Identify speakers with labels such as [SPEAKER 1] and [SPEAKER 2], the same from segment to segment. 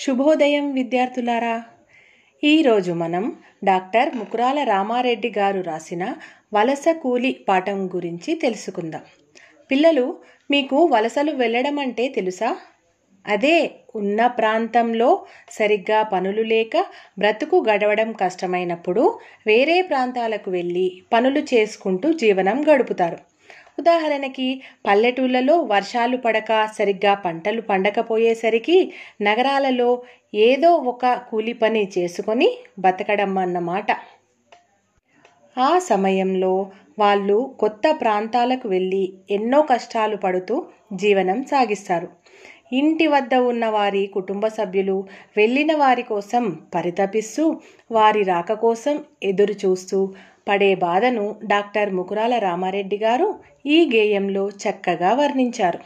[SPEAKER 1] శుభోదయం విద్యార్థులారా. ఈరోజు మనం డాక్టర్ ముకురాల రామారెడ్డి గారు రాసిన వలస కూలి పాఠం గురించి తెలుసుకుందాం. పిల్లలు మీకు వలసలు వెళ్ళడం అంటే తెలుసా? అదే ఉన్న ప్రాంతంలో సరిగ్గా పనులు లేక బ్రతుకు గడవడం కష్టమైనప్పుడు వేరే ప్రాంతాలకు వెళ్ళి పనులు చేసుకుంటూ జీవనం గడుపుతారు. ఉదాహరణకి పల్లెటూళ్ళలో వర్షాలు పడక సరిగ్గా పంటలు పండకపోయేసరికి నగరాలలో ఏదో ఒక కూలి పని చేసుకొని బతకడం అన్నమాట ఆ సమయంలో వాళ్ళు కొత్త ప్రాంతాలకు వెళ్ళి ఎన్నో కష్టాలు పడుతూ జీవనం సాగిస్తారు. ఇంటి వద్ద ఉన్న వారి కుటుంబ సభ్యులు వెళ్ళిన వారి కోసం పరితపిస్తూ వారి రాక కోసం ఎదురు చూస్తూ పడే బాధను డాక్టర్ ముకురాల రామారెడ్డి గారు ఈ గేయంలో చక్కగా వర్ణించారు.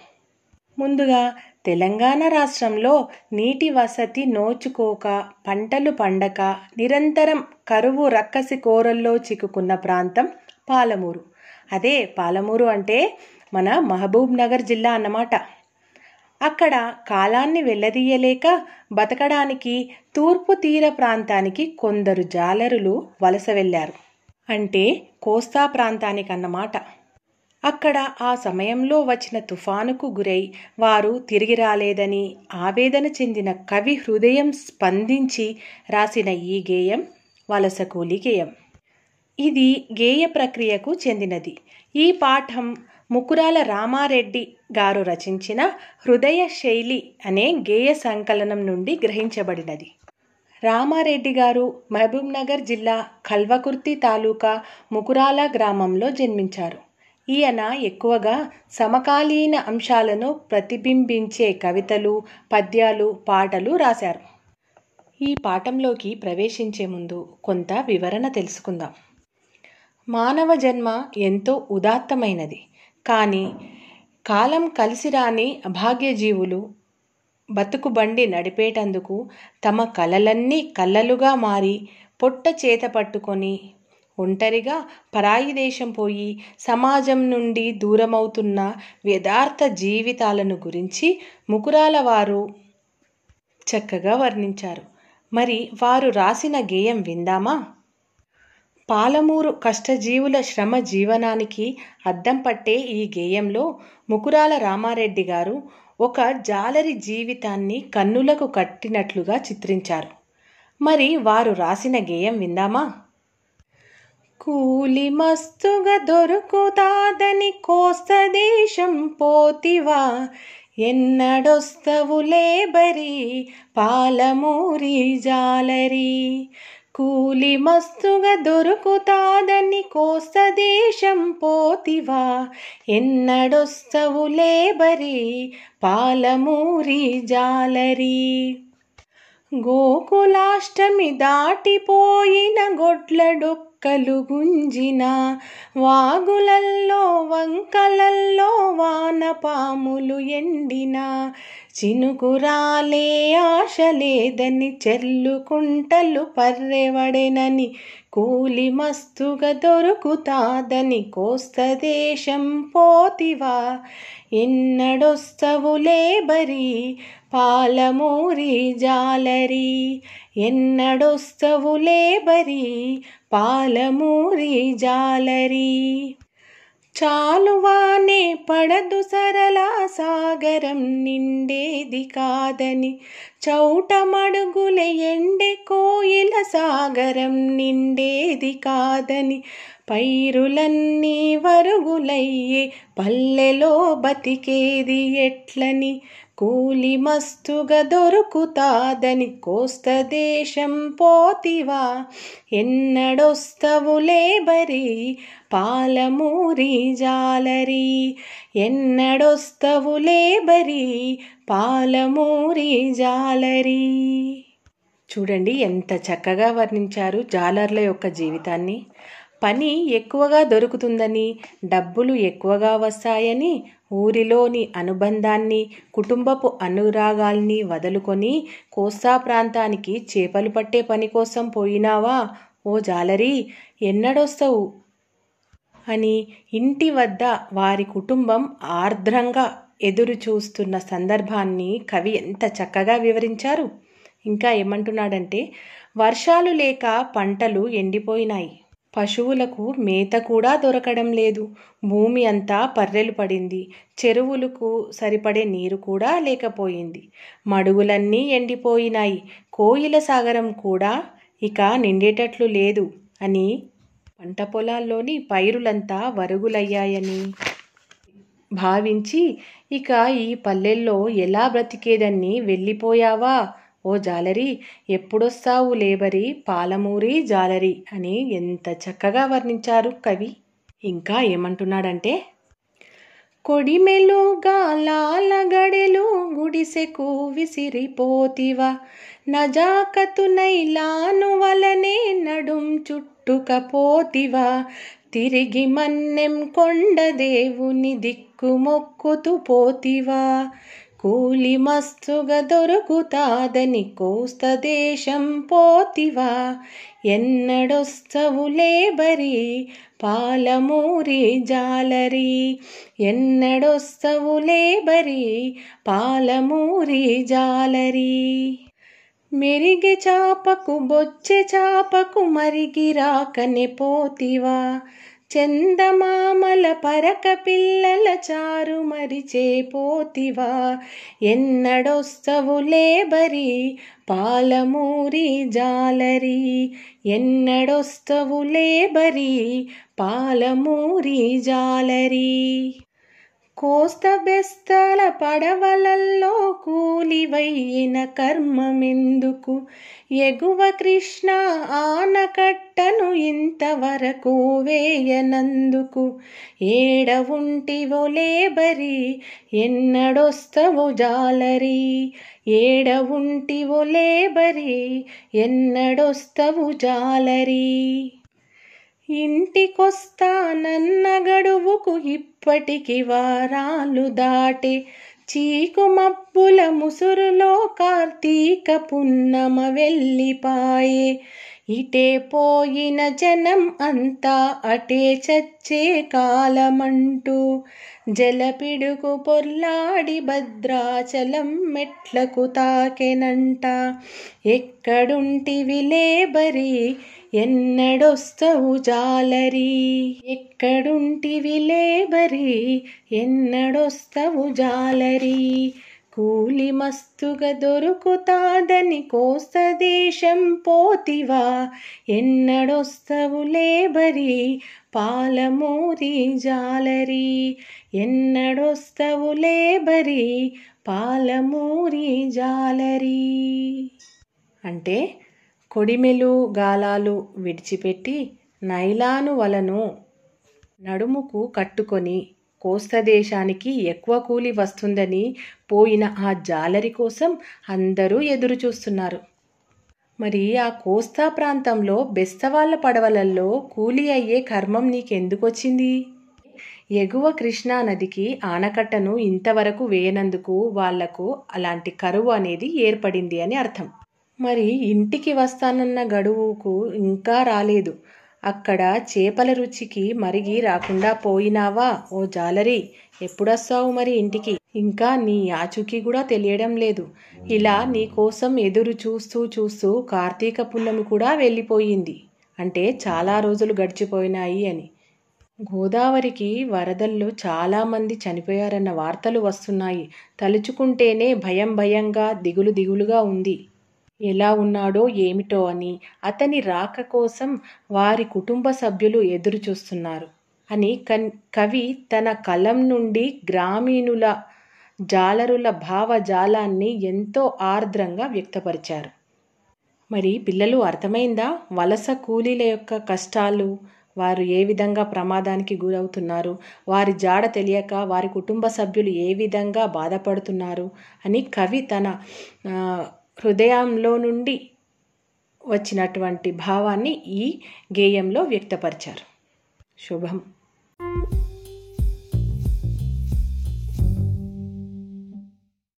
[SPEAKER 1] ముందుగా తెలంగాణ రాష్ట్రంలో నీటి వసతి నోచుకోక పంటలు పండక నిరంతరం కరువు రక్కసి కోరల్లో చిక్కుకున్న ప్రాంతం పాలమూరు. అదే పాలమూరు అంటే మన మహబూబ్ నగర్ జిల్లా అన్నమాట. అక్కడ కాలాన్ని వెళ్ళదీయలేక బతకడానికి తూర్పు తీర ప్రాంతానికి కొందరు జాలరులు వలస వెళ్ళారు. అంటే కోస్తా ప్రాంతానికన్నమాట అక్కడ ఆ సమయంలో వచ్చిన తుఫానుకు గురై వారు తిరిగి రాలేదని ఆవేదన చెందిన కవి హృదయం స్పందించి రాసిన ఈ గేయం వలస కూలి గేయం. ఇది గేయ ప్రక్రియకు చెందినది. ఈ పాఠం ముకురాల రామారెడ్డి గారు రచించిన హృదయ శైలి అనే గేయ సంకలనం నుండి గ్రహించబడినది. రామారెడ్డి గారు మహబూబ్నగర్ జిల్లా కల్వకుర్తి తాలూకా ముకురాల గ్రామంలో జన్మించారు. ఈయన ఎక్కువగా సమకాలీన అంశాలను ప్రతిబింబించే కవితలు పద్యాలు పాటలు రాశారు. ఈ పాఠంలోకి ప్రవేశించే ముందు కొంత వివరణ తెలుసుకుందాం. మానవ జన్మ ఎంతో ఉదాత్తమైనది. కానీ కాలం కలిసి రాని అభాగ్యజీవులు బతుకు బండి నడిపేటందుకు తమ కలలన్నీ కళ్ళలుగా మారి పొట్ట చేత పట్టుకొని ఒంటరిగా పరాయి దేశం పోయి సమాజం నుండి దూరమవుతున్న వ్యదార్థ జీవితాలను గురించి ముకురాల వారు చక్కగా వర్ణించారు. మరి వారు రాసిన గేయం విందామా? పాలమూరు కష్టజీవుల శ్రమ జీవనానికి అద్దం పట్టే ఈ గేయంలో ముకురాల రామారెడ్డి గారు ఒక జాలరి జీవితాన్ని కన్నులకు కట్టినట్లుగా చిత్రించారు. మరి వారు రాసిన గేయం విందామా? కూలి మస్తుగా దొరుకుతాదని కోస్త దేశం పోతివా ఎన్నడొస్తవులే లేబరి పాలమూరి జాలరి. కూలి మస్తుగా దొరుకుతాదని కోస్త దేశం పోతివా. ఎన్నడొస్తవు లేబరి పాలమూరి జాలరి. గోకులాష్టమి దాటిపోయిన గొడ్లడు డొక్కలు గుంజిన వాగులల్లో వంకలల్లో వానపాములు ఎండిన చినుకురాలే ఆశ లేదని చెల్లుకుంటలు పర్రెవడెనని కూలి మస్తుగా దొరుకుతాదని కోస్త దేశం పోతివా ఎన్నడొస్తవులే బరి పాలమూరి జాలరి ఎన్నడొస్తవులే బరీ పాలమూరి జాలరి. చాలువానే పడదు సరళ సాగరం నిండేది కాదని చౌటమడుగుల ఎండె కోయిల సాగరం నిండేది కాదని పైరులన్నీ వరుగులయ్యే పల్లెలో బతికేది ఎట్లని? కూలి మస్తుగా దొరుకుతాదని కోస్త దేశం పోతివా? ఎన్నడొస్తవులే బరీ పాలమూరి జాలరి? ఎన్నడొస్తవులే బరీ పాలమూరి జాలరి. చూడండి ఎంత చక్కగా వర్ణించారు జాలర్ల యొక్క జీవితాన్ని. పని ఎక్కువగా దొరుకుతుందని డబ్బులు ఎక్కువగా వస్తాయని ఊరిలోని అనుబంధాన్ని కుటుంబపు అనురాగాల్ని వదులుకొని కోస్తా ప్రాంతానికి చేపలు పట్టే పని కోసం పోయినావా? ఓ జాలరి ఎన్నడొస్తావు? అని ఇంటి వద్ద వారి కుటుంబం ఆర్ద్రంగా ఎదురు చూస్తున్న సందర్భాన్ని కవి ఎంత చక్కగా వివరించారు. ఇంకా ఏమంటున్నాడంటే వర్షాలు లేక పంటలు ఎండిపోయినాయి. పశువులకు మేత కూడా దొరకడం లేదు. భూమి అంతా పర్రెలు పడింది. చెరువులకు సరిపడే నీరు కూడా లేకపోయింది. మడుగులన్నీ ఎండిపోయినాయి. కోయిల సాగరం కూడా ఇక నిండేటట్లు లేదు అని పంట పొలాల్లోని పైరులంతా వరుగులయ్యాయని. భావించి ఇక ఈ పల్లెల్లో ఎలా బ్రతికేదన్ని వెళ్ళిపోయావా? ఓ జాలరి ఎప్పుడొస్తావు లేబరి? పాలమూరి జాలరి అని ఎంత చక్కగా వర్ణించారు కవి. ఇంకా ఏమంటున్నాడంటే కొడిమెలు గాలాల గడెలు గుడిసెకు విసిరిపోతివా. నజాకతునైలాను వలనే నడుం చుట్టుకపోతివా. తిరిగి మన్నెం కొండ దేవుని దిక్కు మొక్కుతూ పోతివా కూలి మస్తుగా దొరుకుతాదని కోస్త దేశం పోతివా? ఎన్నడొస్తవు బరి పాలమూరి జాలరి? ఎన్నడొస్తవు బరి పాలమూరి జాలరి? మెరిగి చాపకు బొచ్చె చాపకు మరిగి రాకనే పోతివా? చందమామల పరక పిల్లల చారు మరిచే పోతివా. ఎన్నడొస్తవులే బరి పాలమూరి జాలరి. ఎన్నడొస్తవులే బరి పాలమూరి జాలరి. కోస్త బెస్తల పడవలల్లో కూలివయ్యిన కర్మమెందుకు? ఎగువ కృష్ణ ఆనకట్టను ఇంతవరకు వేయనందుకు? ఏడ ఉంటివో లేబరి ఎన్నడొస్తవో జాలరి? ఏడ ఉంటివో లేబరి ఎన్నడొస్తవు జాలరి? ఇంటికొస్తానన్న గడువుకు ఇప్పటికి వారాలు దాటే చీకు మబ్బుల ముసురులో కార్తీక పున్నమ వెళ్ళిపాయే ఇటే పోయిన జనం అంతా అటే చచ్చే కాలమంటూ జలపిడుకు పొర్లాడి భద్రాచలం మెట్లకు తాకెనంట. ఎక్కడుంటివి లేబరి? ఎన్నడొస్తవు జాలరి? ఎక్కడుంటివి లేబరి? ఎన్నడొస్తవు జాలరి? కూలి మస్తుగా దొరుకుతాదని కోస్త దేశం పోతివా? ఎన్నడొస్తవు లేబరి? పాలమూరి జాలరి. ఎన్నడొస్తవు లేబరి? పాలమూరి జాలరి. అంటే కొడిమెలు గాలాలు విడిచిపెట్టి నైలాను వలను నడుముకు కట్టుకొని కోస్తదేశానికి ఎక్కువ కూలి వస్తుందని పోయిన ఆ జాలరి కోసం అందరూ ఎదురుచూస్తున్నారు మరి ఆ కోస్తా ప్రాంతంలో బెస్తవాళ్ళ పడవలల్లో కూలి అయ్యే కర్మం నీకెందుకొచ్చింది? ఎగువ కృష్ణా నదికి ఆనకట్టను ఇంతవరకు వేయనందుకు వాళ్ళకు అలాంటి కరువు అనేది ఏర్పడింది అని అర్థం. మరి ఇంటికి వస్తానన్న గడువుకు ఇంకా రాలేదు. అక్కడ చేపల రుచికి మరిగి రాకుండా పోయినావా? ఓ జాలరి ఎప్పుడొస్తావు మరి ఇంటికి? ఇంకా నీ ఆచూకీ కూడా తెలియడం లేదు. ఇలా నీ కోసం ఎదురు చూస్తూ చూస్తూ కార్తీక పున్నమి కూడా వెళ్ళిపోయింది. అంటే చాలా రోజులు గడిచిపోయినాయి అని. గోదావరికి వరదల్లో చాలామంది చనిపోయారన్న వార్తలు వస్తున్నాయి. తలుచుకుంటేనే భయం భయంగా దిగులు దిగులుగా ఉంది. ఎలా ఉన్నాడో ఏమిటో అని అతని రాక కోసం వారి కుటుంబ సభ్యులు ఎదురుచూస్తున్నారు అని కన్ కవి తన కలం నుండి గ్రామీణుల జాలరుల భావజాలాన్ని ఎంతో ఆర్ద్రంగా వ్యక్తపరిచారు. మరి పిల్లలు అర్థమైందా? వలస కూలీల యొక్క కష్టాలు వారు ఏ విధంగా ప్రమాదానికి గురవుతున్నారు? వారి జాడ తెలియక వారి కుటుంబ సభ్యులు ఏ విధంగా బాధపడుతున్నారు? అని కవి తన హృదయంలో నుండి వచ్చినటువంటి భావాన్ని ఈ గేయంలో వ్యక్తపరిచారు. శుభం.